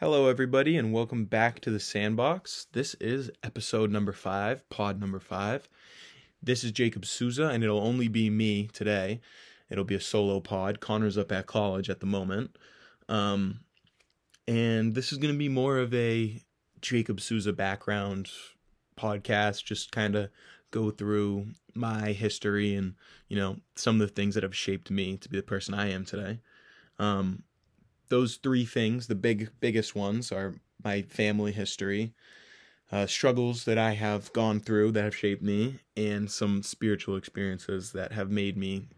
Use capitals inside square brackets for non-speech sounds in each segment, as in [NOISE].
Hello, everybody, and welcome back to the Sandbox. This is episode number five, pod number five. This is Jacob Souza, and it'll only be me today. It'll be a solo pod. Connor's up at college at the moment. Um, and this is going to be more of a Jacob Souza background podcast, just kind of go through my history and, you know, some of the things that have shaped me to be the person I am today. Um, those three things, the big biggest ones, are my family history, uh, struggles that I have gone through that have shaped me, and some spiritual experiences that have made me,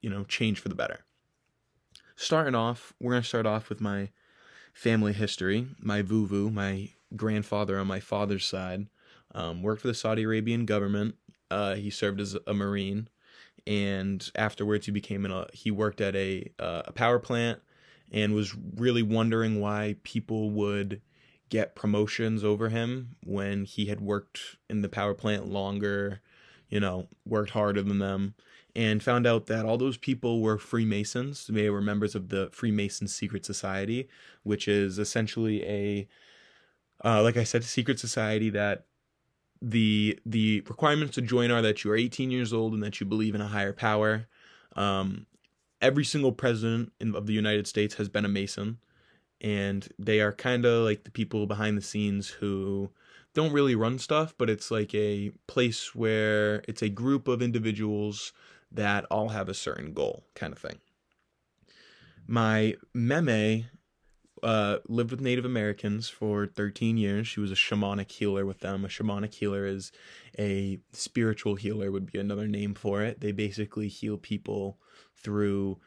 you know, change for the better. Starting off, we're gonna start off with my family history. My vuvu, my grandfather on my father's side, um, worked for the Saudi Arabian government. Uh, he served as a marine, and afterwards he became an. Uh, he worked at a uh, a power plant and was really wondering why people would get promotions over him when he had worked in the power plant longer, you know, worked harder than them, and found out that all those people were Freemasons. They were members of the Freemason Secret Society, which is essentially a, uh, like I said, secret society that the the requirements to join are that you are 18 years old and that you believe in a higher power. Um, every single president in, of the United States has been a Mason, and they are kind of like the people behind the scenes who don't really run stuff, but it's like a place where it's a group of individuals that all have a certain goal, kind of thing. My meme uh, lived with Native Americans for 13 years. She was a shamanic healer with them. A shamanic healer is a spiritual healer, would be another name for it. They basically heal people through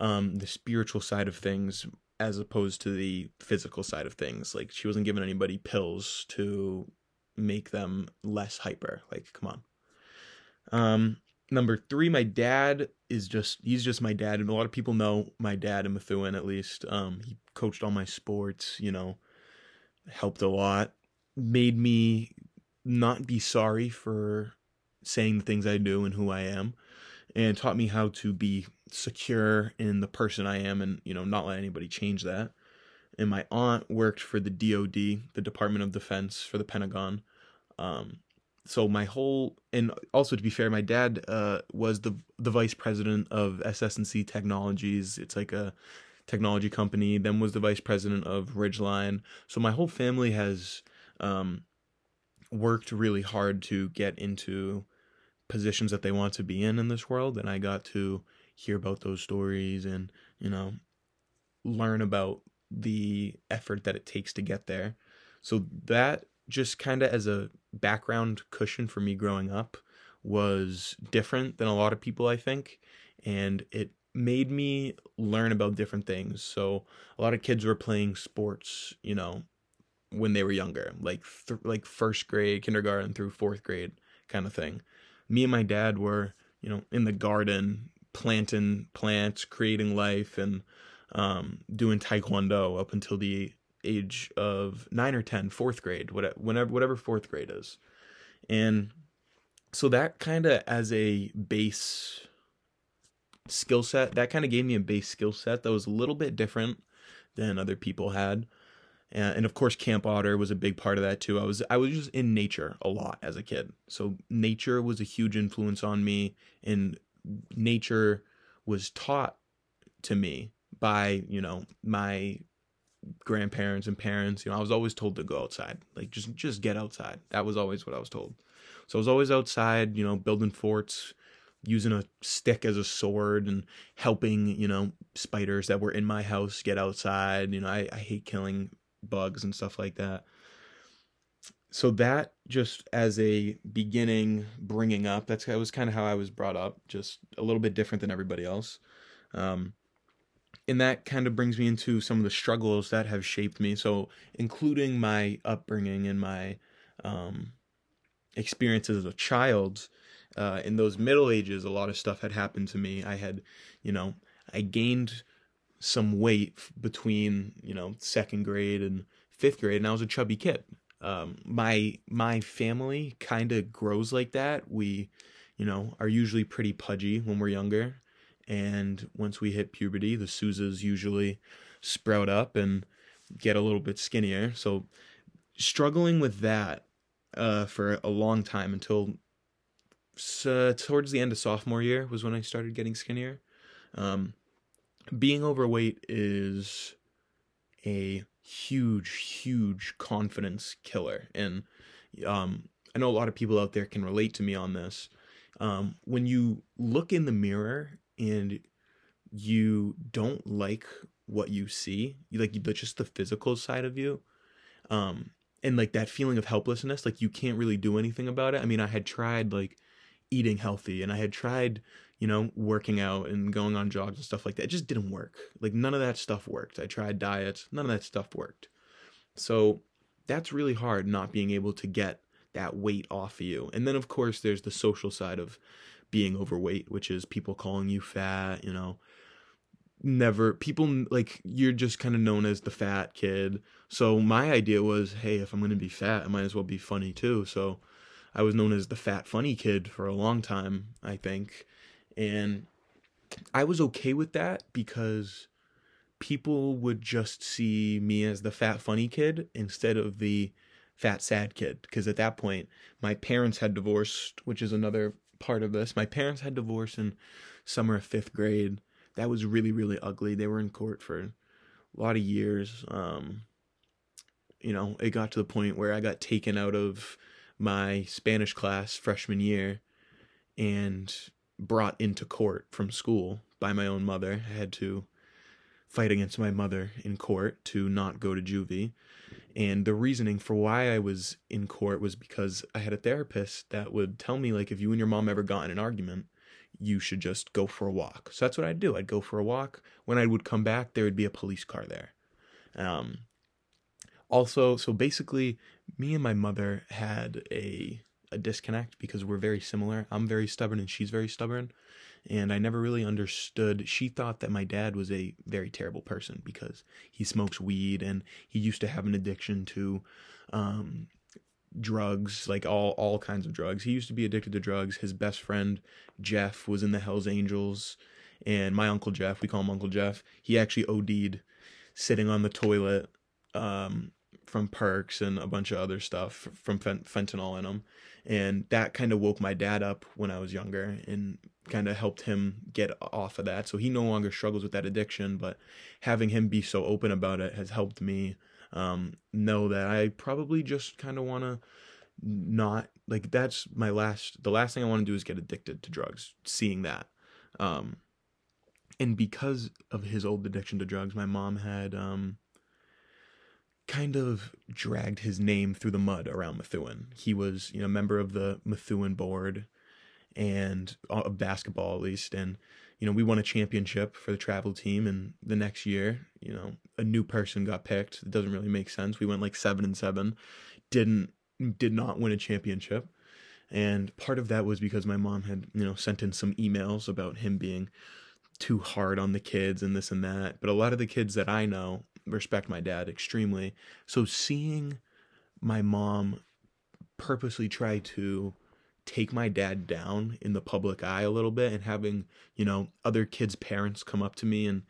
um, the spiritual side of things as opposed to the physical side of things. Like she wasn't giving anybody pills to make them less hyper. Like, come on. Um, number three, my dad is just he's just my dad, and a lot of people know my dad in Methuen at least. Um, he coached all my sports, you know, helped a lot, made me not be sorry for saying the things I do and who I am and taught me how to be secure in the person I am and, you know, not let anybody change that. And my aunt worked for the DoD, the Department of Defense for the Pentagon. Um, so my whole and also to be fair, my dad uh, was the the vice president of SS&C Technologies. It's like a technology company. Then was the vice president of Ridgeline. So my whole family has um, worked really hard to get into positions that they want to be in in this world and i got to hear about those stories and you know learn about the effort that it takes to get there so that just kind of as a background cushion for me growing up was different than a lot of people i think and it made me learn about different things. So a lot of kids were playing sports you know when they were younger like th- like first grade kindergarten through fourth grade kind of thing. Me and my dad were, you know, in the garden planting plants, creating life, and um, doing taekwondo up until the age of nine or ten, fourth grade, whatever, whenever, whatever fourth grade is, and so that kind of as a base skill set, that kind of gave me a base skill set that was a little bit different than other people had. And, and of course camp otter was a big part of that too. I was i was just in nature a lot as a kid. So nature was a huge influence on me and nature was taught to me by you know my grandparents and parents you know i was always told to go outside like just just get outside that was always what i was told so i was always outside you know building forts using a stick as a sword and helping you know spiders that were in my house get outside you know i, I hate killing bugs and stuff like that. So that just as a beginning bringing up, that's that was kind of how I was brought up, just a little bit different than everybody else. Um, and that kind of brings me into some of the struggles that have shaped me. So, including my upbringing and my um, experiences as a child, uh, in those middle ages, a lot of stuff had happened to me. I had, you know, I gained some weight between you know second grade and fifth grade, and I was a chubby kid. Um, my my family kind of grows like that. We, you know, are usually pretty pudgy when we're younger, and once we hit puberty, the Souzas usually sprout up, and get a little bit skinnier. So struggling with that uh, for a long time until uh, towards the end of sophomore year was when I started getting skinnier. Um, being overweight is a huge, huge confidence killer, and um, I know a lot of people out there can relate to me on this. Um, when you look in the mirror and you don't like what you see, you like just the physical side of you, um, and like that feeling of helplessness, like you can't really do anything about it. I mean, I had tried like eating healthy and I had tried, you know, working out and going on jogs and stuff like that. It just didn't work. Like none of that stuff worked. I tried diets, none of that stuff worked. So that's really hard not being able to get that weight off of you. And then of course there's the social side of being overweight, which is people calling you fat, you know, never people like you're just kind of known as the fat kid. So my idea was, hey, if I'm going to be fat, I might as well be funny too. So I was known as the fat funny kid for a long time, I think. And I was okay with that because people would just see me as the fat funny kid instead of the fat sad kid because at that point my parents had divorced, which is another part of this. My parents had divorced in summer of 5th grade that was really really ugly. They were in court for a lot of years. Um, you know, it got to the point where I got taken out of my Spanish class freshman year and brought into court from school by my own mother. I had to fight against my mother in court to not go to juvie. And the reasoning for why I was in court was because I had a therapist that would tell me like if you and your mom ever got in an argument, you should just go for a walk. So that's what I'd do. I'd go for a walk. When I would come back, there would be a police car there. Um, also, so basically, me and my mother had a a disconnect because we're very similar. I'm very stubborn and she's very stubborn. And I never really understood. She thought that my dad was a very terrible person because he smokes weed and he used to have an addiction to um, drugs, like all all kinds of drugs. He used to be addicted to drugs. His best friend Jeff was in the Hell's Angels, and my uncle Jeff, we call him Uncle Jeff. He actually OD'd sitting on the toilet um, from perks and a bunch of other stuff from fent- fentanyl in them. and that kind of woke my dad up when I was younger and kind of helped him get off of that. So he no longer struggles with that addiction, but having him be so open about it has helped me um, know that I probably just kind of want to not like that's my last the last thing I want to do is get addicted to drugs seeing that um and because of his old addiction to drugs my mom had um kind of dragged his name through the mud around Methuen. He was, you know, a member of the Methuen board and uh, basketball at least and you know, we won a championship for the travel team, and the next year, you know, a new person got picked. It doesn't really make sense. We went like seven and seven, didn't did not win a championship, and part of that was because my mom had you know sent in some emails about him being too hard on the kids and this and that. But a lot of the kids that I know respect my dad extremely. So seeing my mom purposely try to take my dad down in the public eye a little bit and having, you know, other kids' parents come up to me and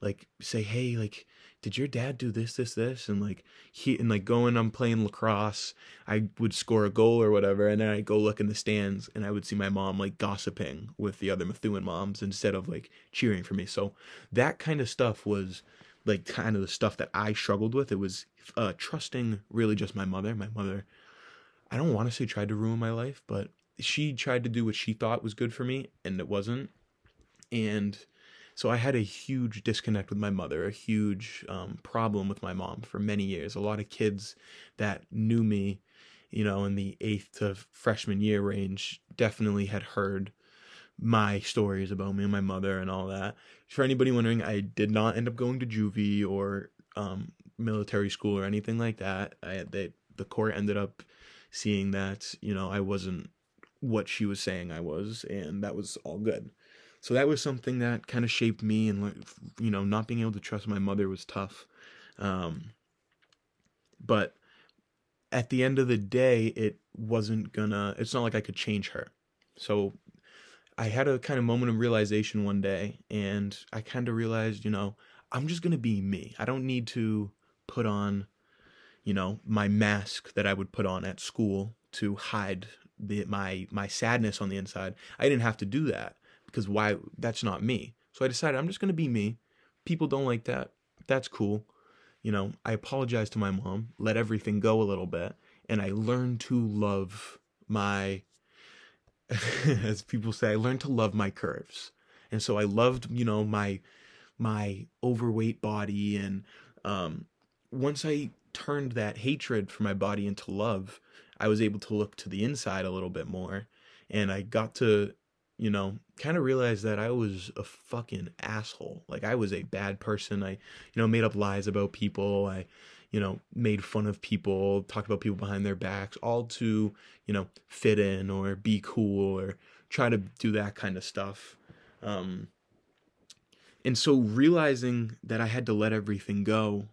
like say, Hey, like, did your dad do this, this, this? And like he and like going I'm playing lacrosse, I would score a goal or whatever, and then I'd go look in the stands and I would see my mom like gossiping with the other Methuen moms instead of like cheering for me. So that kind of stuff was like kind of the stuff that I struggled with. It was uh, trusting really just my mother. My mother, I don't want to say tried to ruin my life, but she tried to do what she thought was good for me and it wasn't and so i had a huge disconnect with my mother a huge um, problem with my mom for many years a lot of kids that knew me you know in the eighth to freshman year range definitely had heard my stories about me and my mother and all that for anybody wondering i did not end up going to juvie or um, military school or anything like that I, they, the court ended up seeing that you know i wasn't what she was saying I was, and that was all good. So that was something that kind of shaped me, and you know, not being able to trust my mother was tough. Um, but at the end of the day, it wasn't gonna. It's not like I could change her. So I had a kind of moment of realization one day, and I kind of realized, you know, I'm just gonna be me. I don't need to put on, you know, my mask that I would put on at school to hide the, my my sadness on the inside. I didn't have to do that because why? That's not me. So I decided I'm just gonna be me. People don't like that. That's cool. You know, I apologized to my mom, let everything go a little bit, and I learned to love my, [LAUGHS] as people say, I learned to love my curves. And so I loved, you know, my my overweight body and um once I turned that hatred for my body into love, I was able to look to the inside a little bit more and I got to you know, kind of realize that I was a fucking asshole. Like I was a bad person. I, you know, made up lies about people. I, you know, made fun of people, talked about people behind their backs, all to, you know, fit in or be cool or try to do that kind of stuff. Um, and so realizing that I had to let everything go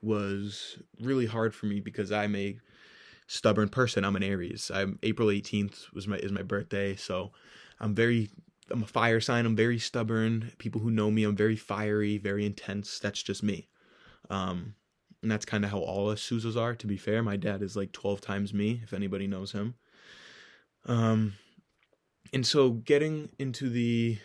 was really hard for me because I'm a stubborn person. I'm an Aries. I'm April 18th was my is my birthday, so I'm very I'm a fire sign. I'm very stubborn. People who know me, I'm very fiery, very intense. That's just me. Um, and that's kind of how all us Souzas are. To be fair, my dad is like 12 times me. If anybody knows him. Um, and so getting into the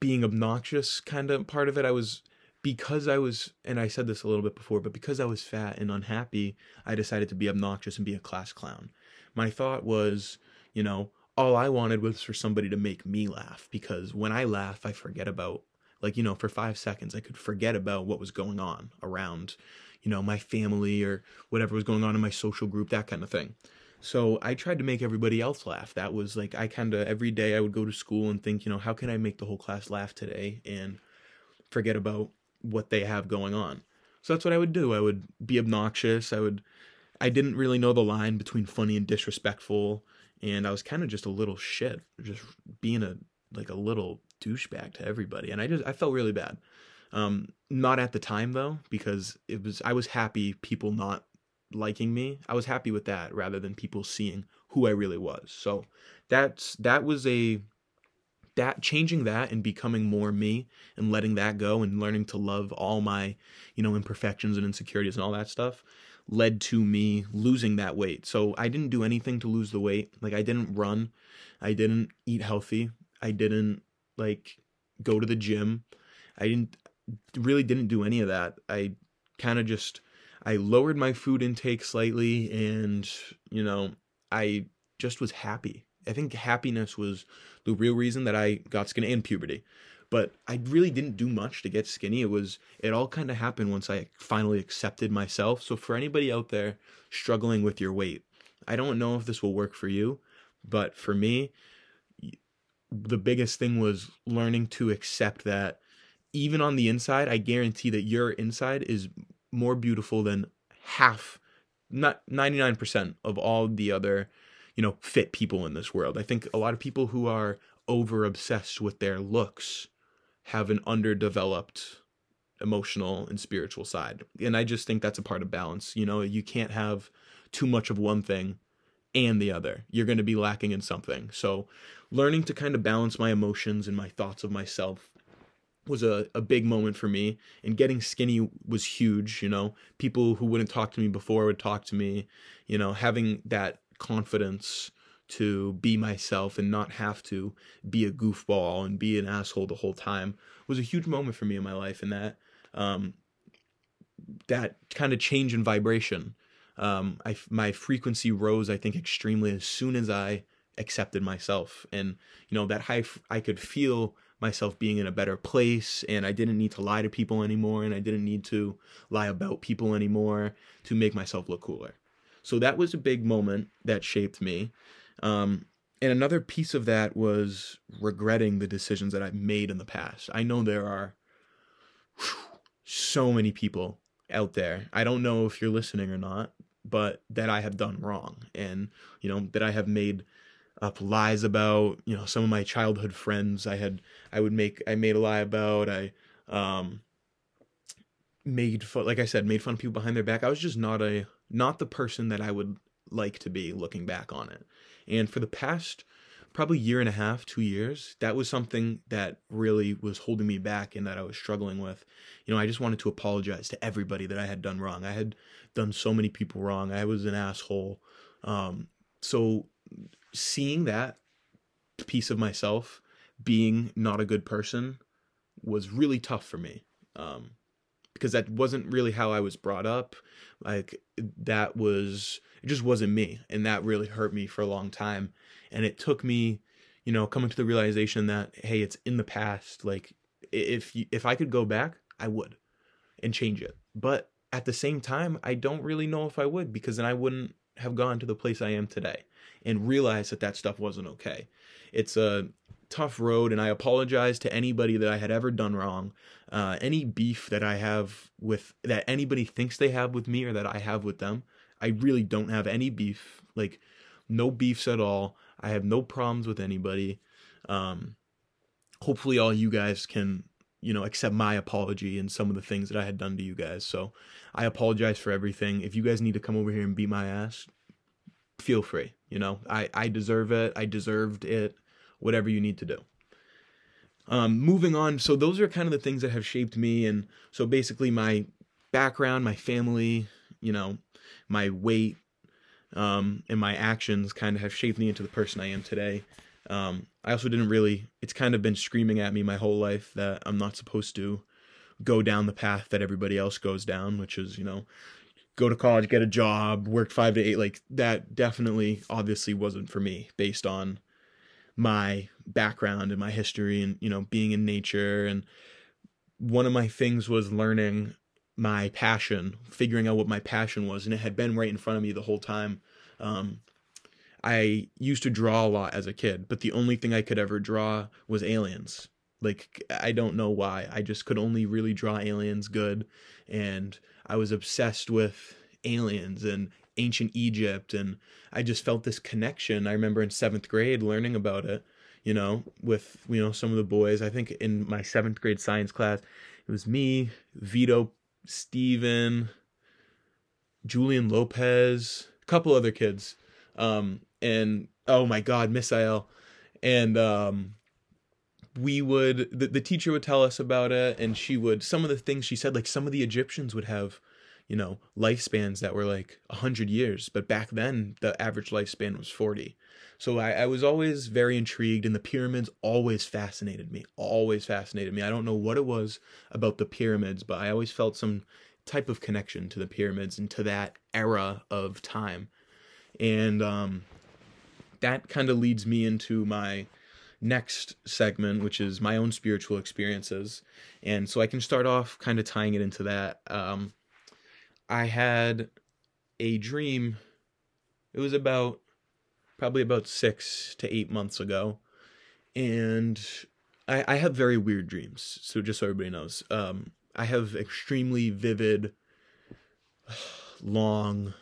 being obnoxious kind of part of it, I was because I was, and I said this a little bit before, but because I was fat and unhappy, I decided to be obnoxious and be a class clown. My thought was, you know, all I wanted was for somebody to make me laugh because when I laugh, I forget about, like, you know, for five seconds, I could forget about what was going on around, you know, my family or whatever was going on in my social group, that kind of thing. So I tried to make everybody else laugh. That was like, I kind of, every day I would go to school and think, you know, how can I make the whole class laugh today and forget about what they have going on. So that's what I would do. I would be obnoxious. I would, I didn't really know the line between funny and disrespectful. And I was kind of just a little shit, just being a, like a little douchebag to everybody. And I just, I felt really bad. Um, not at the time though, because it was, I was happy people not liking me. I was happy with that rather than people seeing who I really was. So that's that was a that changing that and becoming more me and letting that go and learning to love all my, you know, imperfections and insecurities and all that stuff led to me losing that weight. So I didn't do anything to lose the weight. Like I didn't run, I didn't eat healthy, I didn't like go to the gym. I didn't really didn't do any of that. I kind of just I lowered my food intake slightly and, you know, I just was happy. I think happiness was the real reason that I got skinny and puberty. But I really didn't do much to get skinny. It was it all kind of happened once I finally accepted myself. So for anybody out there struggling with your weight, I don't know if this will work for you, but for me, the biggest thing was learning to accept that even on the inside, I guarantee that your inside is more beautiful than half not 99% of all the other you know fit people in this world. I think a lot of people who are over obsessed with their looks have an underdeveloped emotional and spiritual side. And i just think that's a part of balance you know? You can't have too much of one thing and the other. You're going to be lacking in something. So learning to kind of balance my emotions and my thoughts of myself was a, a big moment for me. And getting skinny was huge you know? People who wouldn't talk to me before would talk to me you know? Having that confidence to be myself and not have to be a goofball and be an asshole the whole time was a huge moment for me in my life. And that um, that kind of change in vibration um, I, my frequency rose i think extremely as soon as i accepted myself and you know that i could feel myself being in a better place and I didn't need to lie to people anymore and I didn't need to lie about people anymore to make myself look cooler. So that was a big moment that shaped me. Um, and another piece of that was regretting the decisions that I've made in the past. I know there are whew, so many people out there. I don't know if you're listening or not, but that I have done wrong and, you know, that I have made up lies about you know some of my childhood friends i had i would make i made a lie about i um made fun like i said made fun of people behind their back i was just not a not the person that i would like to be looking back on it and for the past probably year and a half, two years, that was something that really was holding me back and that I was struggling with. You know, I just wanted to apologize to everybody that I had done wrong. I had done so many people wrong. I was an asshole. Um, so seeing that piece of myself being not a good person was really tough for me. Um, because that wasn't really how I was brought up. Like that was it just wasn't me and that really hurt me for a long time and it took me you know coming to the realization that hey it's in the past like if if I could go back I would and change it but at the same time I don't really know if I would because then I wouldn't have gone to the place I am today and realized that that stuff wasn't okay it's a tough road and I apologize to anybody that I had ever done wrong. Uh, any beef that I have with that anybody thinks they have with me or that I have with them, I really don't have any beef. Like no beefs at all. I have no problems with anybody. Um, hopefully all you guys can you know accept my apology and some of the things that I had done to you guys. So I apologize for everything. If you guys need to come over here and beat my ass, feel free. You know, I I deserve it. I deserved it whatever you need to do. Um, moving on, so those are kind of the things that have shaped me, and so basically my background, my family, you know, my weight, um, and my actions kind of have shaped me into the person I am today. Um, I also didn't really, it's kind of been screaming at me my whole life that I'm not supposed to go down the path that everybody else goes down, which is, you know, go to college, get a job, work five to eight. Like that definitely, obviously wasn't for me based on my background and my history and you know being in nature and one of my things was learning my passion figuring out what my passion was and it had been right in front of me the whole time um, i used to draw a lot as a kid but the only thing i could ever draw was aliens like i don't know why i just could only really draw aliens good and i was obsessed with aliens and ancient Egypt and I just felt this connection. I remember in 7th grade learning about it, you know, with you know some of the boys. I think in my 7th grade science class, it was me, Vito, Steven, Julian Lopez, a couple other kids. Um and oh my god, Misael and um we would the, the teacher would tell us about it and she would some of the things she said like some of the egyptians would have you know, lifespans that were like 100 years. But back then, the average lifespan was 40. So I, I, was always very intrigued, and the pyramids always fascinated me. Always fascinated me. I don't know what it was about the pyramids, but I always felt some type of connection to the pyramids and to that era of time. And um, that kind of leads me into my next segment, which is my own spiritual experiences. And so I can start off kind of tying it into that. Um, I had a dream. It was about probably about six to eight months ago, and I, I have very weird dreams. So just so everybody knows, um, I have extremely vivid, [SIGHS] long,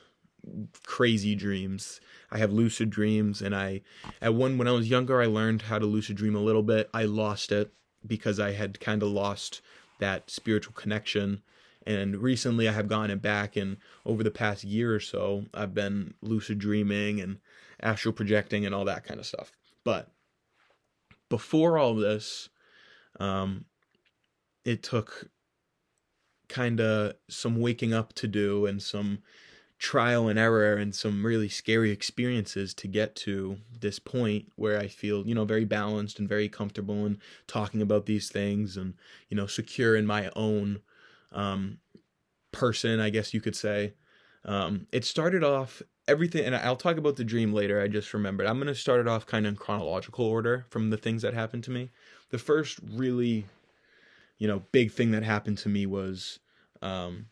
crazy dreams. I have lucid dreams, and I at one when I was younger, I learned how to lucid dream a little bit. I lost it because I had kind of lost that spiritual connection and recently I have gotten it back, and over the past year or so, I've been lucid dreaming and astral projecting and all that kind of stuff. But before all this, um, it took kind of some waking up to do and some trial and error and some really scary experiences to get to this point where I feel, you know, very balanced and very comfortable in talking about these things and, you know, secure in my own um, person, I guess you could say. Um, it started off everything, and I'll talk about the dream later. I just remembered. I'm going to start it off kind of in chronological order from the things that happened to me. The first really, you know, big thing that happened to me was um,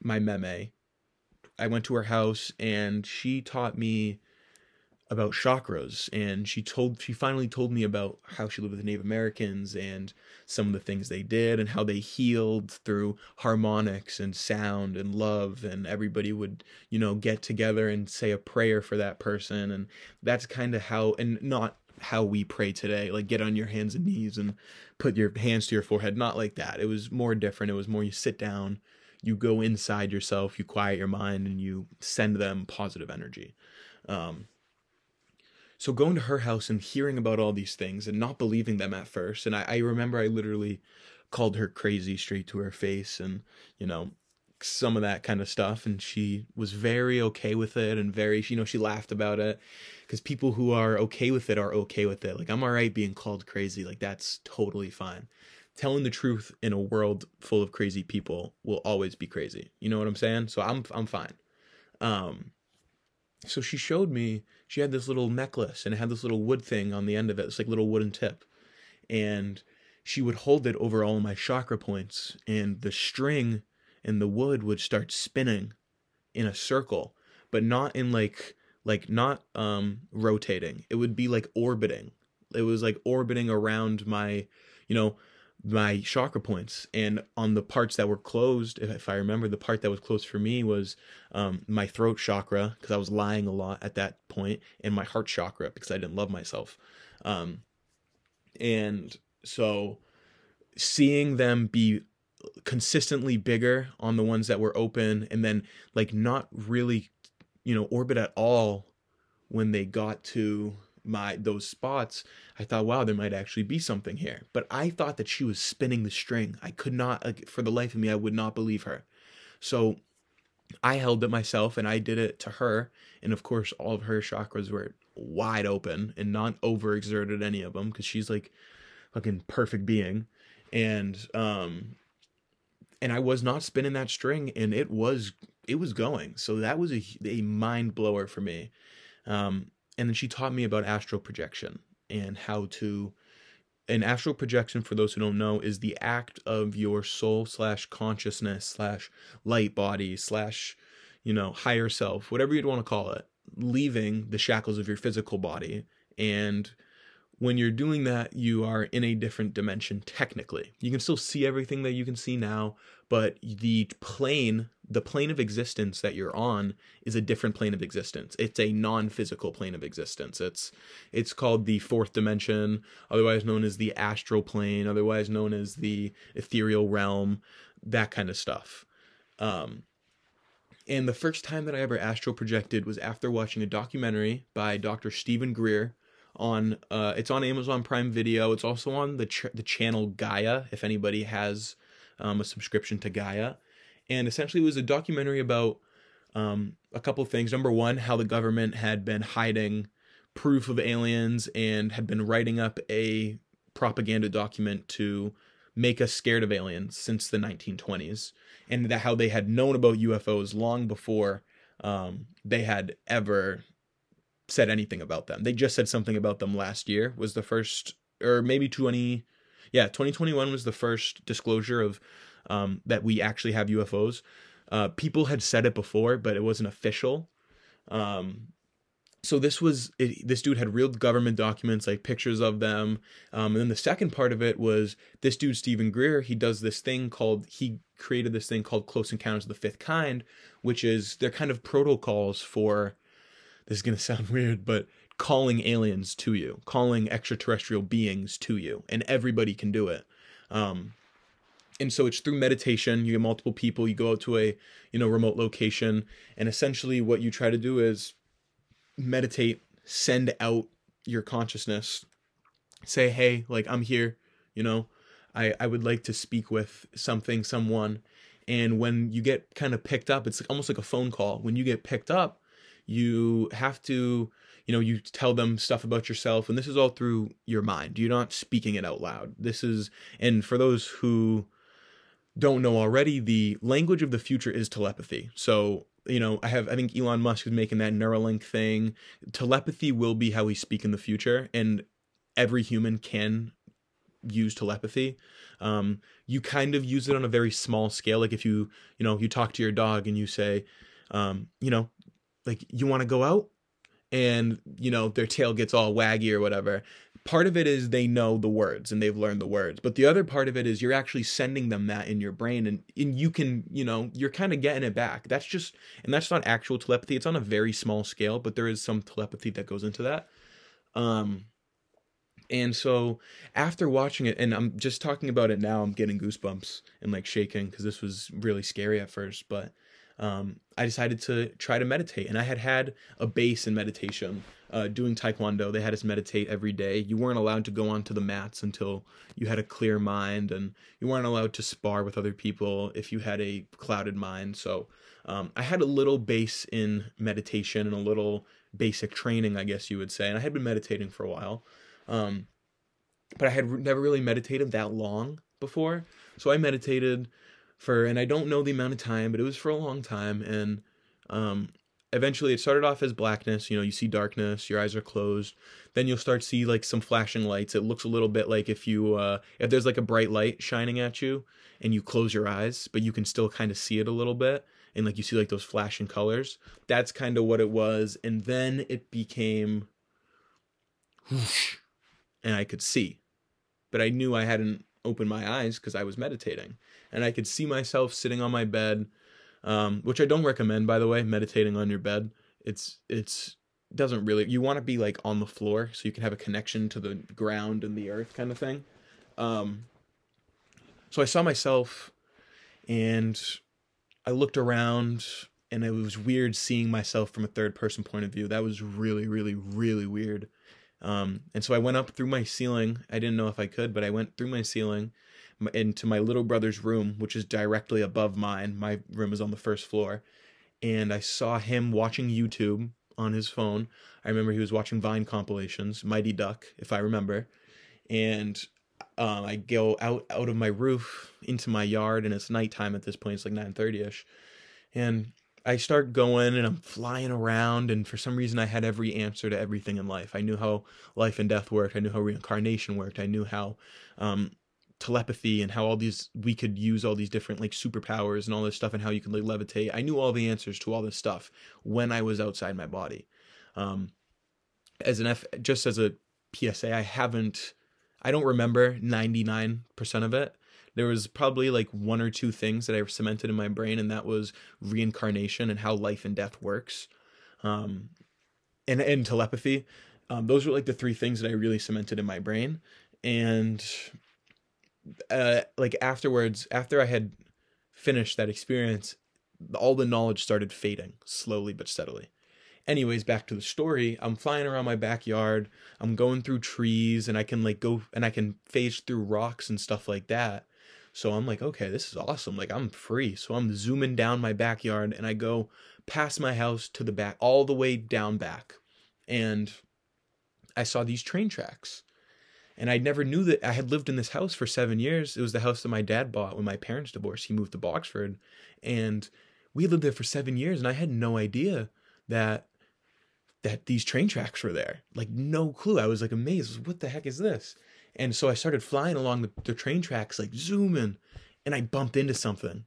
my meme. I went to her house and she taught me about chakras and she told she finally told me about how she lived with the Native Americans and some of the things they did and how they healed through harmonics and sound and love and everybody would you know get together and say a prayer for that person. And that's kind of how and not how we pray today like get on your hands and knees and put your hands to your forehead not like that. It was more different. It was more you sit down you go inside yourself you quiet your mind and you send them positive energy. Um, so going to her house and hearing about all these things and not believing them at first and I, I remember i literally called her crazy straight to her face and you know some of that kind of stuff and she was very okay with it and very you know she laughed about it because people who are okay with it are okay with it. Like i'm all right being called crazy. Like that's totally fine telling the truth in a world full of crazy people will always be crazy. You know what i'm saying? So i'm i'm fine. Um so she showed me she had this little necklace and it had this little wood thing on the end of it. It's like little wooden tip. And she would hold it over all my chakra points and the string and the wood would start spinning in a circle, but not in like like not um rotating. It would be like orbiting. It was like orbiting around my, you know, my chakra points. And on the parts that were closed if i remember the part that was closed for me was um, my throat chakra because i was lying a lot at that point and my heart chakra because i didn't love myself. Um, and so seeing them be consistently bigger on the ones that were open and then like not really you know orbit at all when they got to my those spots i thought wow there might actually be something here. But i thought that she was spinning the string. I could not for the life of me i would not believe her. So i held it myself and i did it to her. And of course all of her chakras were wide open and not overexerted any of them because she's like fucking perfect being. And um and I was not spinning that string, and it was it was going. So that was a a mind blower for me. Um, and then she taught me about astral projection and how to. An astral projection, for those who don't know, is the act of your soul slash consciousness slash light body slash, you know, higher self, whatever you'd want to call it, leaving the shackles of your physical body and when you're doing that, you are in a different dimension technically. You can still see everything that you can see now, but the plane, the plane of existence that you're on is a different plane of existence. It's a non-physical plane of existence. It's it's called the fourth dimension, otherwise known as the astral plane, otherwise known as the ethereal realm, that kind of stuff. Um, and the first time that I ever astral projected was after watching a documentary by Dr. Steven Greer on uh, it's on Amazon Prime Video. It's also on the ch- the channel Gaia if anybody has um, a subscription to Gaia. And essentially, it was a documentary about um, a couple things. Number one, how the government had been hiding proof of aliens and had been writing up a propaganda document to make us scared of aliens since the 1920s, and that how they had known about UFOs long before um, they had ever said anything about them. They just said something about them last year. Was the first, or maybe 20, yeah, 2021 was the first disclosure of um, that we actually have UFOs. Uh, people had said it before, but it wasn't official. Um, so this was it, this dude had real government documents like pictures of them um, and then the second part of it was this dude steven greer he does this thing called he created this thing called close encounters of the fifth kind which is they're kind of protocols for this is going to sound [LAUGHS] weird, but calling aliens to you, calling extraterrestrial beings to you, and everybody can do it. Um, and so it's through meditation. You get multiple people. You go out to a you know remote location, and essentially what you try to do is meditate, send out your consciousness, say, "Hey, like I'm here," you know. I, I would like to speak with something, someone. And when you get kind of picked up, it's almost like a phone call. When you get picked up, you have to you know you tell them stuff about yourself and this is all through your mind. You're not speaking it out loud. This is and for those who don't know already the language of the future is telepathy. So you know i have i think elon musk is making that neuralink thing. Telepathy will be how we speak in the future and every human can use telepathy. Um, you kind of use it on a very small scale. Like if you you know you talk to your dog and you say um, you know like you want to go out and you know their tail gets all waggy or whatever. Part of it is they know the words and they've learned the words but the other part of it is you're actually sending them that in your brain and, and you can you know you're kind of getting it back. That's just and that's not actual telepathy it's on a very small scale but there is some telepathy that goes into that. Um and so after watching it and i'm just talking about it now i'm getting goosebumps and like shaking because this was really scary at first but um, I decided to try to meditate. And I had had a base in meditation. Uh, doing taekwondo, they had us meditate every day. You weren't allowed to go onto the mats until you had a clear mind, and you weren't allowed to spar with other people if you had a clouded mind. So um, I had a little base in meditation and a little basic training, I guess you would say. And I had been meditating for a while, um, but I had never really meditated that long before. So I meditated for, and I don't know the amount of time, but it was for a long time. And um, eventually it started off as blackness. You know, you see darkness, your eyes are closed. Then you'll start see like some flashing lights. It looks a little bit like if you, uh, if there's like a bright light shining at you and you close your eyes, but you can still kind of see it a little bit. And like you see like those flashing colors. That's kind of what it was. And then it became and I could see. But I knew I hadn't opened my eyes because I was meditating and I could see myself sitting on my bed, um, which I don't recommend, by the way, meditating on your bed. It's it's doesn't really you want to be like on the floor so you can have a connection to the ground and the earth kind of thing. Um, so I saw myself and I looked around and it was weird seeing myself from a third person point of view. That was really, really, really weird. Um, and so I went up through my ceiling. I didn't know if I could, but I went through my ceiling into my little brother's room, which is directly above mine. My room is on the first floor. And I saw him watching YouTube on his phone. I remember he was watching Vine compilations, Mighty Duck, if I remember. And um, I go out out of my roof into my yard, and it's nighttime at this point. It's like nine thirty ish, and I start going and I'm flying around, and for some reason I had every answer to everything in life. I knew how life and death worked. I knew how reincarnation worked. I knew how um, telepathy and how all these we could use all these different like superpowers and all this stuff and how you can like levitate. I knew all the answers to all this stuff when I was outside my body. Um, as an F, just as a PSA, I haven't, I don't remember 99% of it. There was probably like one or two things that I cemented in my brain, and that was reincarnation and how life and death works, um, and and telepathy. Um, those were like the three things that I really cemented in my brain, and uh, like afterwards, after I had finished that experience, all the knowledge started fading slowly but steadily. Anyways, back to the story. I'm flying around my backyard. I'm going through trees and I can like go and I can phase through rocks and stuff like that. So I'm like, okay, this is awesome. Like I'm free. So I'm zooming down my backyard and I go past my house to the back, all the way down back. And I saw these train tracks and I never knew that I had lived in this house for seven years. It was the house that my dad bought when my parents divorced. He moved to Boxford, and we lived there for seven years. And I had no idea that that these train tracks were there. Like no clue. I was like amazed. What the heck is this? And so I started flying along the, the train tracks, like zooming, and I bumped into something.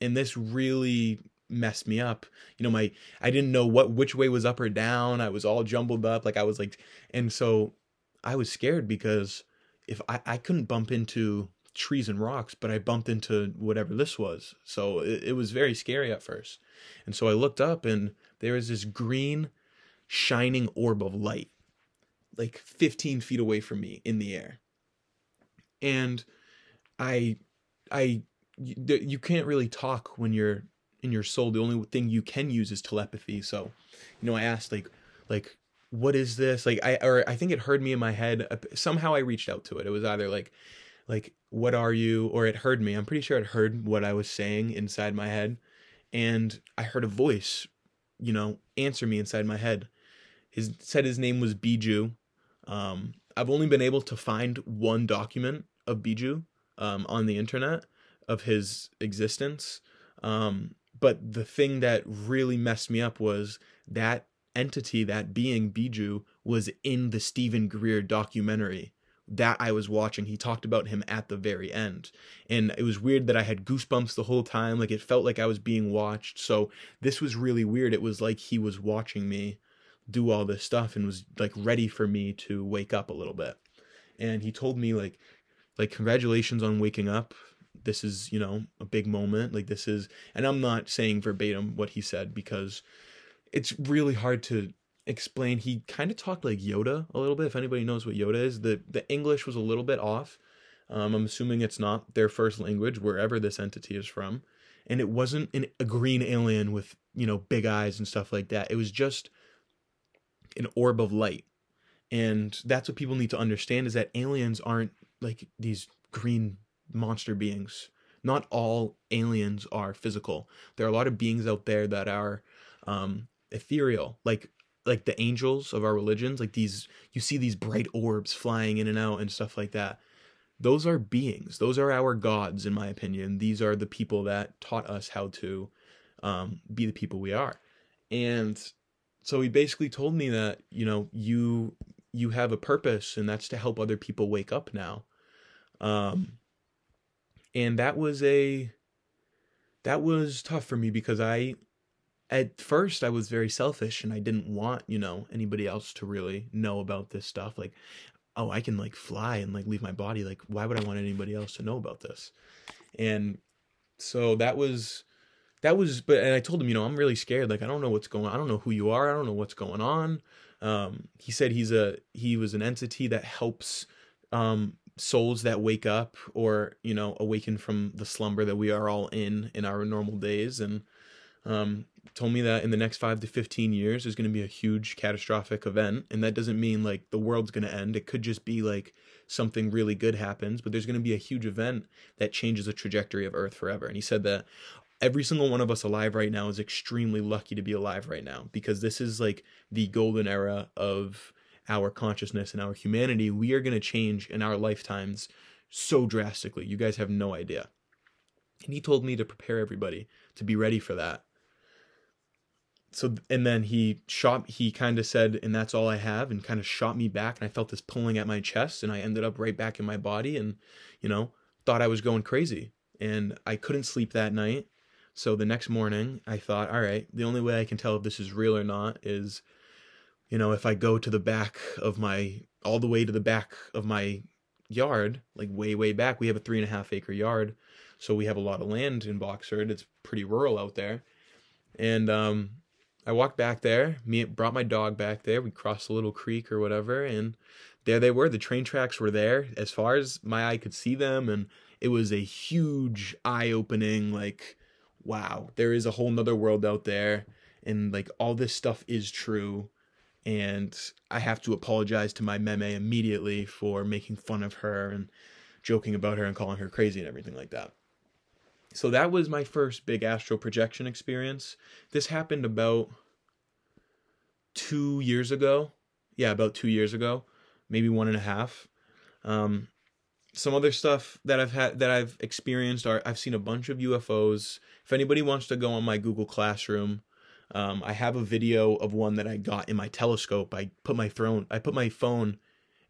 And this really messed me up. You know, my I didn't know what which way was up or down. I was all jumbled up. Like I was like, and so I was scared because if I, I couldn't bump into trees and rocks, but I bumped into whatever this was. So it, it was very scary at first. And so I looked up and there was this green shining orb of light, like 15 feet away from me in the air. And I, I, you can't really talk when you're in your soul. The only thing you can use is telepathy. So, you know, I asked like, like, what is this? Like i or i think it heard me in my head. Somehow i reached out to it. It was either like like what are you? Or it heard me. I'm pretty sure it heard what i was saying inside my head. And i heard a voice you know answer me inside my head. His said his name was biju. Um i've only been able to find one document of biju um on the internet of his existence um but the thing that really messed me up was that entity, that being Biju, was in the Steven Greer documentary that I was watching. He talked about him at the very end. And it was weird that I had goosebumps the whole time. Like it felt like I was being watched. So this was really weird. It was like he was watching me do all this stuff and was like ready for me to wake up a little bit. And he told me like like congratulations on waking up. This is, you know, a big moment. Like this is and I'm not saying verbatim what he said because it's really hard to explain. He kind of talked like Yoda a little bit. If anybody knows what Yoda is, the the English was a little bit off. Um, I'm assuming it's not their first language wherever this entity is from, and it wasn't an, a green alien with you know big eyes and stuff like that. It was just an orb of light, and that's what people need to understand is that aliens aren't like these green monster beings. Not all aliens are physical. There are a lot of beings out there that are um, ethereal, like like the angels of our religions. Like these, you see these bright orbs flying in and out and stuff like that. Those are beings. Those are our gods, in my opinion. These are the people that taught us how to um, be the people we are. And so he basically told me that you know you you have a purpose, and that's to help other people wake up now. Um, and that was a that was tough for me because I at first I was very selfish and I didn't want, you know, anybody else to really know about this stuff. Like, oh, I can like fly and like leave my body. Like, why would I want anybody else to know about this? And so that was that was but and I told him, you know, I'm really scared. Like I don't know what's going on. I don't know who you are. I don't know what's going on. Um, he said he's a he was an entity that helps um souls that wake up or you know awaken from the slumber that we are all in in our normal days and um, told me that in the next five to 15 years there's going to be a huge catastrophic event and that doesn't mean like the world's going to end it could just be like something really good happens but there's going to be a huge event that changes the trajectory of earth forever and he said that every single one of us alive right now is extremely lucky to be alive right now because this is like the golden era of our consciousness and our humanity, we are going to change in our lifetimes so drastically. You guys have no idea. And he told me to prepare everybody to be ready for that. So, and then he shot, he kind of said, and that's all I have, and kind of shot me back. And I felt this pulling at my chest, and I ended up right back in my body and, you know, thought I was going crazy. And I couldn't sleep that night. So the next morning, I thought, all right, the only way I can tell if this is real or not is you know, if I go to the back of my, all the way to the back of my yard, like way, way back, we have a three and a half acre yard. So we have a lot of land in Boxford. It's pretty rural out there. And um, I walked back there, me brought my dog back there. We crossed a little creek or whatever. And there they were. The train tracks were there as far as my eye could see them. And it was a huge eye opening, like, wow, there is a whole nother world out there. And like all this stuff is true and I have to apologize to my meme immediately for making fun of her and joking about her and calling her crazy and everything like that. So that was my first big astral projection experience. This happened about two years ago. Yeah, about two years ago, maybe one and a half. Um, some other stuff that I've had that I've experienced are I've seen a bunch of UFOs. If anybody wants to go on my Google Classroom, um, I have a video of one that I got in my telescope. I put my throne, I put my phone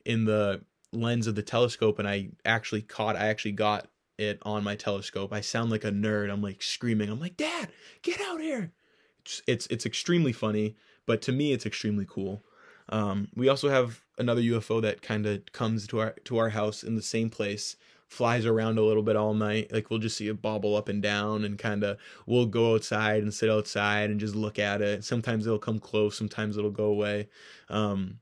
in the lens of the telescope, and I actually caught. I actually got it on my telescope. I sound like a nerd. I'm like screaming. I'm like, Dad, get out here! It's it's, it's extremely funny, but to me, it's extremely cool. Um, we also have another UFO that kind of comes to our to our house in the same place flies around a little bit all night. Like we'll just see it bobble up and down and kind of we'll go outside and sit outside and just look at it. Sometimes it'll come close, sometimes it'll go away. Um,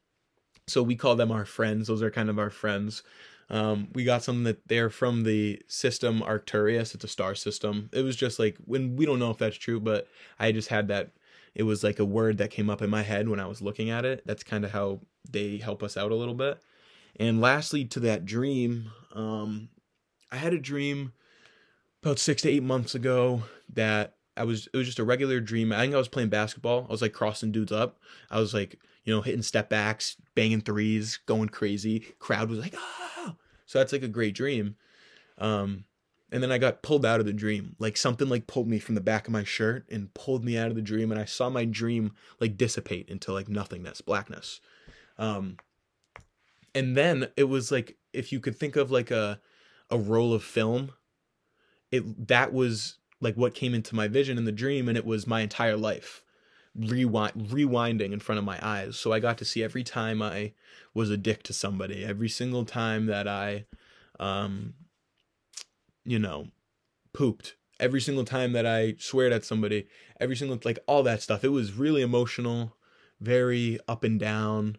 so we call them our friends. Those are kind of our friends. Um, we got some that they're from the system Arcturus. It's a star system. It was just like when we don't know if that's true, but I just had that. It was like a word that came up in my head when I was looking at it. That's kind of how they help us out a little bit. And lastly, to that dream, um, I had a dream about six to eight months ago that I was it was just a regular dream. I think I was playing basketball. I was like crossing dudes up. I was like, you know, hitting step backs, banging threes, going crazy. Crowd was like, ah. So that's like a great dream. Um, and then I got pulled out of the dream. Like something like pulled me from the back of my shirt and pulled me out of the dream. And I saw my dream like dissipate into like nothingness, blackness. Um, and then it was like if you could think of like a a roll of film it that was like what came into my vision in the dream and it was my entire life rewind rewinding in front of my eyes. So i got to see every time i was a dick to somebody every single time that i um you know pooped every single time that i sweared at somebody every single like all that stuff. It was really emotional very up and down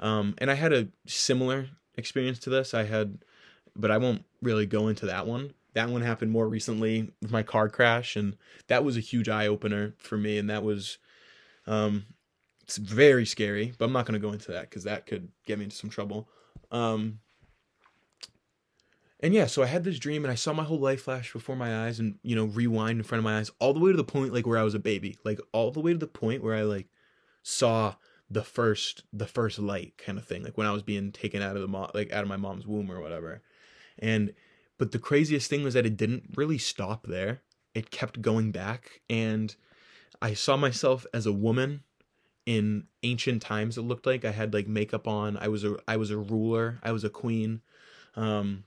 um and i had a similar experience to this i had but I won't really go into that one. That one happened more recently with my car crash, and that was a huge eye opener for me. And that was, um, it's very scary. But I'm not going to go into that because that could get me into some trouble. Um, and yeah, so I had this dream, and I saw my whole life flash before my eyes, and you know, rewind in front of my eyes, all the way to the point like where I was a baby, like all the way to the point where I like saw the first the first light kind of thing like when i was being taken out of the mo- like out of my mom's womb or whatever. And but the craziest thing was that it didn't really stop there. It kept going back. And i saw myself as a woman in ancient times it looked like. I had like makeup on. I was a i was a ruler. I was a queen. Um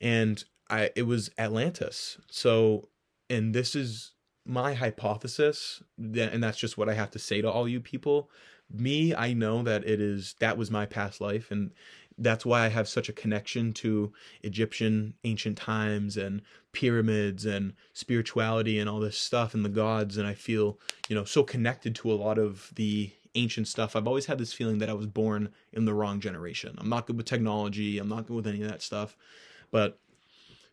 and i it was atlantis. So and this is my hypothesis and that's just what i have to say to all you people me i know that it is that was my past life and that's why i have such a connection to egyptian ancient times and pyramids and spirituality and all this stuff and the gods and i feel you know so connected to a lot of the ancient stuff. I've always had this feeling that i was born in the wrong generation. I'm not good with technology i'm not good with any of that stuff. But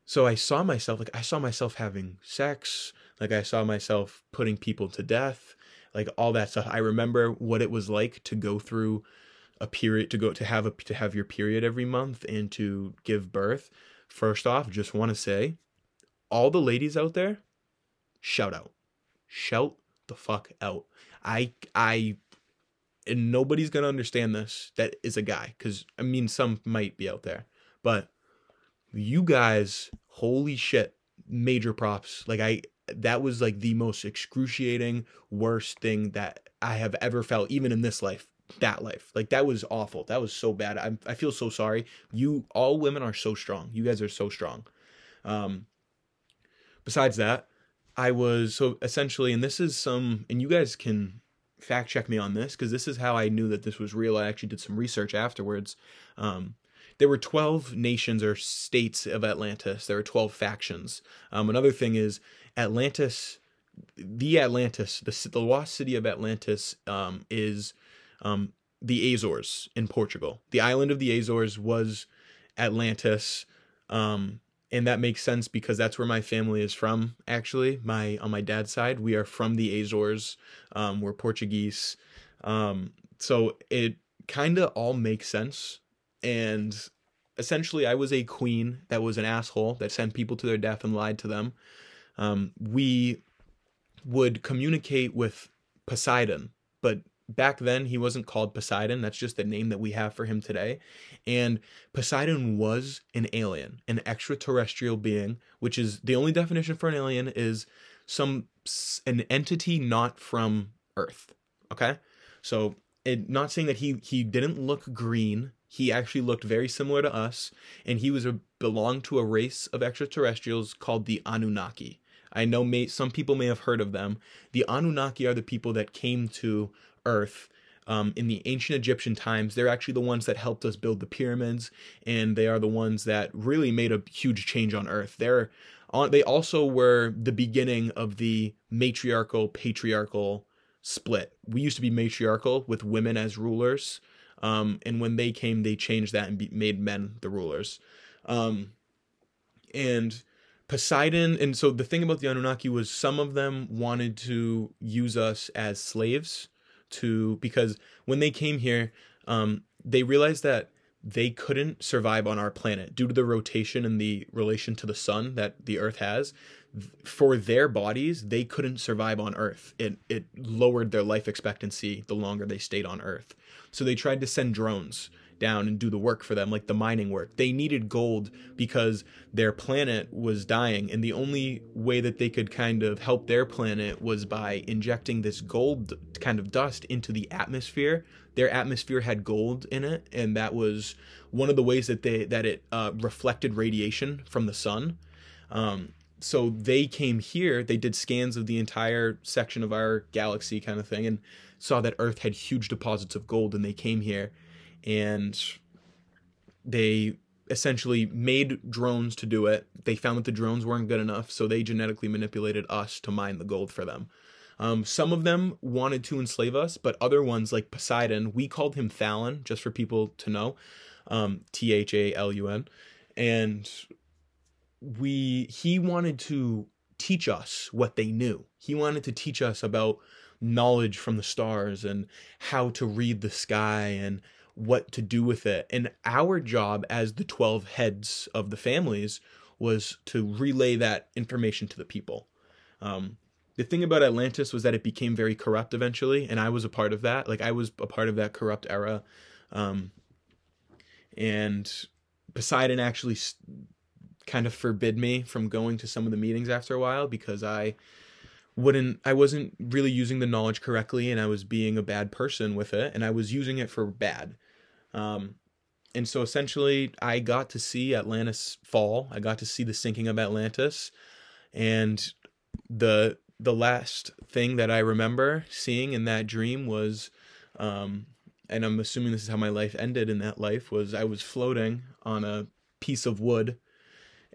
so i saw myself like i saw myself having sex like i saw myself putting people to death like all that stuff. I remember what it was like to go through a period to go to have a to have your period every month and to give birth. First off, just want to say all the ladies out there, shout out. Shout the fuck out. I I and nobody's going to understand this that is a guy cuz I mean some might be out there. But you guys, holy shit, major props. Like I that was like the most excruciating, worst thing that I have ever felt, even in this life. That life, like that was awful. That was so bad. I I feel so sorry. You all women are so strong. You guys are so strong. Um. Besides that, I was so essentially, and this is some, and you guys can fact check me on this because this is how I knew that this was real. I actually did some research afterwards. Um, there were 12 nations or states of Atlantis. There were 12 factions. Um, another thing is Atlantis, the Atlantis, the, the lost city of Atlantis um, is um, the Azores in Portugal. The island of the Azores was Atlantis. Um, and that makes sense because that's where my family is from. Actually, my on my dad's side, we are from the Azores. Um, we're Portuguese, um, so it kind of all makes sense. And essentially, I was a queen that was an asshole that sent people to their death and lied to them um, we would communicate with Poseidon, but back then he wasn't called Poseidon. That's just the name that we have for him today. And Poseidon was an alien, an extraterrestrial being, which is the only definition for an alien is some an entity not from Earth. Okay, so it not saying that he he didn't look green. He actually looked very similar to us, and he was a belonged to a race of extraterrestrials called the Anunnaki. I know may, some people may have heard of them. The Anunnaki are the people that came to Earth um, in the ancient Egyptian times. They're actually the ones that helped us build the pyramids, and they are the ones that really made a huge change on Earth. They're they also were the beginning of the matriarchal patriarchal split. We used to be matriarchal with women as rulers, um, and when they came, they changed that and be, made men the rulers. Um, and Poseidon, and so the thing about the Anunnaki was some of them wanted to use us as slaves to because when they came here, um, they realized that they couldn't survive on our planet due to the rotation and the relation to the sun that the Earth has. For their bodies, they couldn't survive on Earth. It it lowered their life expectancy the longer they stayed on Earth. So they tried to send drones down and do the work for them, like the mining work. They needed gold because their planet was dying, and the only way that they could kind of help their planet was by injecting this gold kind of dust into the atmosphere. Their atmosphere had gold in it, and that was one of the ways that they that it uh, reflected radiation from the sun. Um, so they came here they did scans of the entire section of our galaxy kind of thing and saw that earth had huge deposits of gold and they came here and they essentially made drones to do it. They found that the drones weren't good enough, so they genetically manipulated us to mine the gold for them. Um, some of them wanted to enslave us, but other ones, like Poseidon, we called him Thalun, just for people to know um, T H A L U N. And we he wanted to teach us what they knew. He wanted to teach us about knowledge from the stars and how to read the sky and what to do with it. And our job as the 12 heads of the families was to relay that information to the people. Um, the thing about Atlantis was that it became very corrupt eventually, and I was a part of that. Like I was a part of that corrupt era, um, and Poseidon actually kind of forbid me from going to some of the meetings after a while because I wouldn't I wasn't really using the knowledge correctly and I was being a bad person with it and I was using it for bad. Um, and so essentially I got to see Atlantis fall. I got to see the sinking of Atlantis and the the last thing that I remember seeing in that dream was um, and I'm assuming this is how my life ended in that life was I was floating on a piece of wood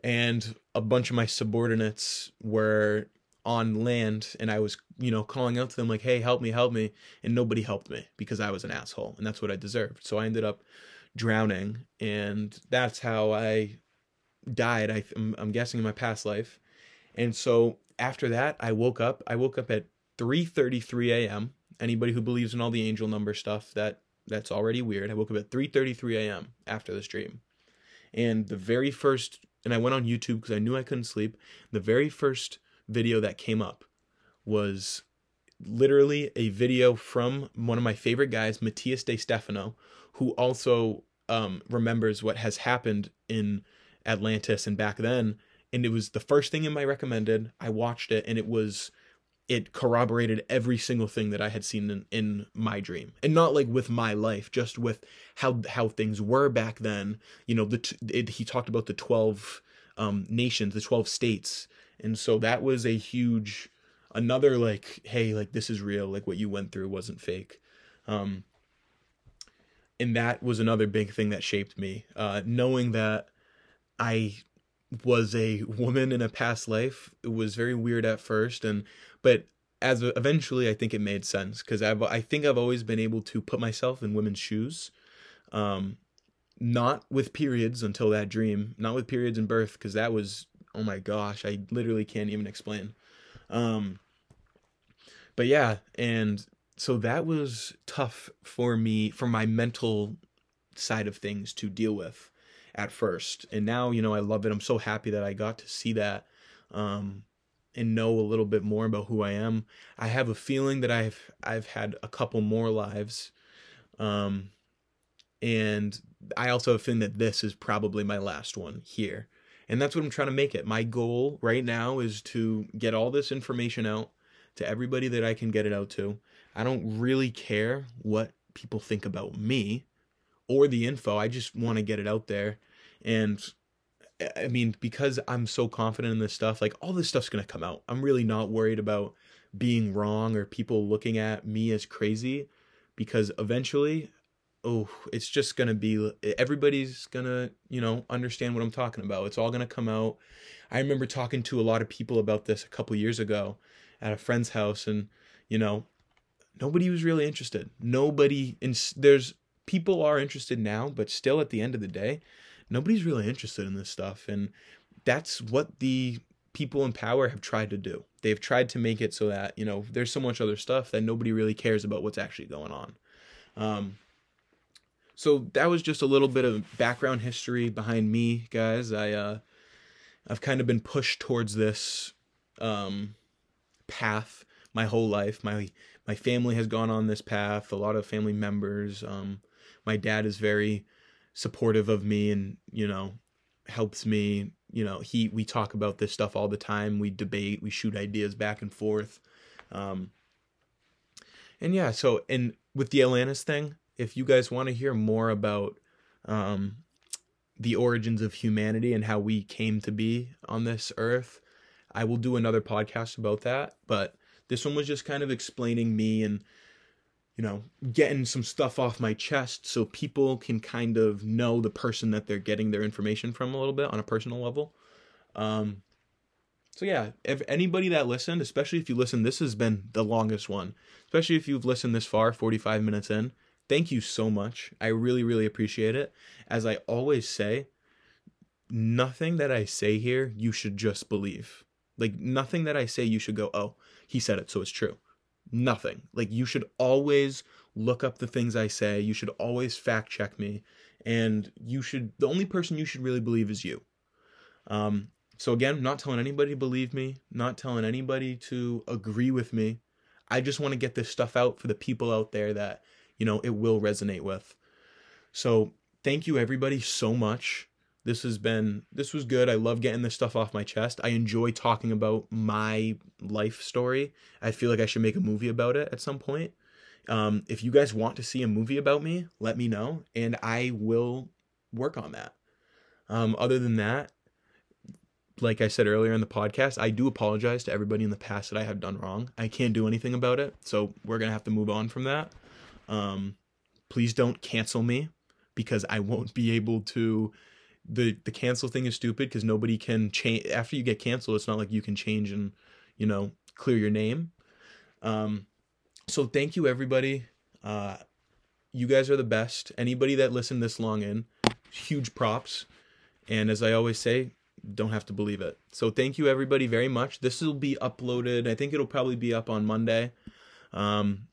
and a bunch of my subordinates were on land and I was, you know, calling out to them like, "Hey, help me, help me." And nobody helped me because I was an asshole and that's what I deserved. So I ended up drowning and that's how I died. I I'm, I'm guessing in my past life. And so after that, I woke up. I woke up at 3:33 a.m. Anybody who believes in all the angel number stuff, that that's already weird. I woke up at 3:33 a.m. after this dream. And the very first and I went on YouTube because I knew I couldn't sleep. The very first video that came up was literally a video from one of my favorite guys, Matías De Stefano, who also um, remembers what has happened in Atlantis and back then. And it was the first thing in my recommended. I watched it and it was it corroborated every single thing that I had seen in, in my dream, and not like with my life, just with how how things were back then. You know, the it, he talked about the twelve um, nations, the twelve states, and so that was a huge another like, hey, like this is real. Like what you went through wasn't fake. Um, and that was another big thing that shaped me. Uh, knowing that I was a woman in a past life, it was very weird at first, and but as eventually I think it made sense because I've I think I've always been able to put myself in women's shoes, um, not with periods until that dream, not with periods and birth because that was oh my gosh I literally can't even explain, um, but yeah and so that was tough for me for my mental side of things to deal with at first and now you know I love it I'm so happy that I got to see that um and know a little bit more about who I am. I have a feeling that I've I've had a couple more lives. Um and I also have a feeling that this is probably my last one here. And that's what I'm trying to make it. My goal right now is to get all this information out to everybody that I can get it out to. I don't really care what people think about me or the info. I just want to get it out there. And I mean, because I'm so confident in this stuff, like all this stuff's gonna come out. I'm really not worried about being wrong or people looking at me as crazy because eventually, oh, it's just gonna be everybody's gonna, you know, understand what I'm talking about. It's all gonna come out. I remember talking to a lot of people about this a couple years ago at a friend's house, and you know, nobody was really interested. Nobody, and there's people are interested now, but still at the end of the day, nobody's really interested in this stuff. And that's what the people in power have tried to do. They've tried to make it so that, you know, there's so much other stuff that nobody really cares about what's actually going on. Um, so that was just a little bit of background history behind me, guys. I uh, I've kind of been pushed towards this um, path my whole life. My my family has gone on this path. A lot of family members. Um, my dad is very supportive of me and you know helps me you know he we talk about this stuff all the time we debate we shoot ideas back and forth um and yeah so and with the atlantis thing if you guys want to hear more about um the origins of humanity and how we came to be on this earth i will do another podcast about that but this one was just kind of explaining me and you know, getting some stuff off my chest so people can kind of know the person that they're getting their information from a little bit on a personal level. Um, so yeah, if anybody that listened, especially if you listen, this has been the longest one, especially if you've listened this far, 45 minutes in. Thank you so much. I really, really appreciate it. As I always say, nothing that I say here you should just believe. Like nothing that I say you should go, "Oh, he said it, so it's true." Nothing. Like you should always look up the things I say. You should always fact check me and you should the only person you should really believe is you. Um so again, not telling anybody to believe me, not telling anybody to agree with me. I just want to get this stuff out for the people out there that, you know, it will resonate with. So, thank you everybody so much. This has been this was good. I love getting this stuff off my chest. I enjoy talking about my life story. I feel like I should make a movie about it at some point. Um, if you guys want to see a movie about me, let me know, and I will work on that. Um, other than that, like I said earlier in the podcast, I do apologize to everybody in the past that I have done wrong. I can't do anything about it, so we're gonna have to move on from that. Um, please don't cancel me because I won't be able to. the The cancel thing is stupid because nobody can change after you get canceled. It's not like you can change and you know clear your name. Um, so thank you everybody. Uh, you guys are the best. Anybody that listened this long in, huge props. And as I always say, don't have to believe it. So thank you everybody very much. This will be uploaded. I think it'll probably be up on Monday. Um,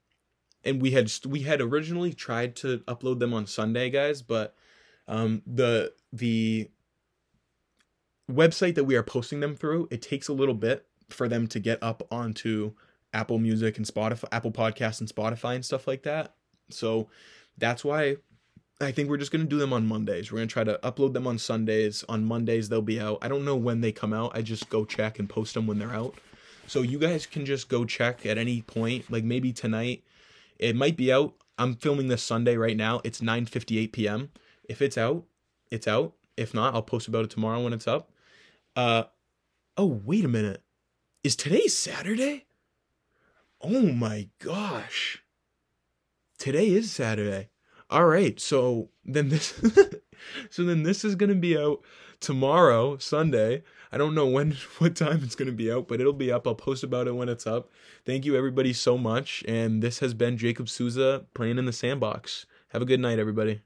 and we had we had originally tried to upload them on Sunday, guys, but um, the the website that we are posting them through it takes a little bit for them to get up onto Apple Music and Spotify, Apple Podcasts and Spotify and stuff like that. So that's why I think we're just going to do them on Mondays. We're going to try to upload them on Sundays. On Mondays, they'll be out. I don't know when they come out. I just go check and post them when they're out. So you guys can just go check at any point, like maybe tonight. It might be out. I'm filming this Sunday right now. It's 9:58 p.m. If it's out, it's out. If not, I'll post about it tomorrow when it's up. Uh oh, wait a minute. Is today Saturday? Oh my gosh. Today is Saturday all right so then this [LAUGHS] so then this is going to be out tomorrow sunday i don't know when [LAUGHS] what time it's going to be out but it'll be up. I'll post about it when it's up. Thank you everybody so much and this has been jacob souza playing in the sandbox. Have a good night everybody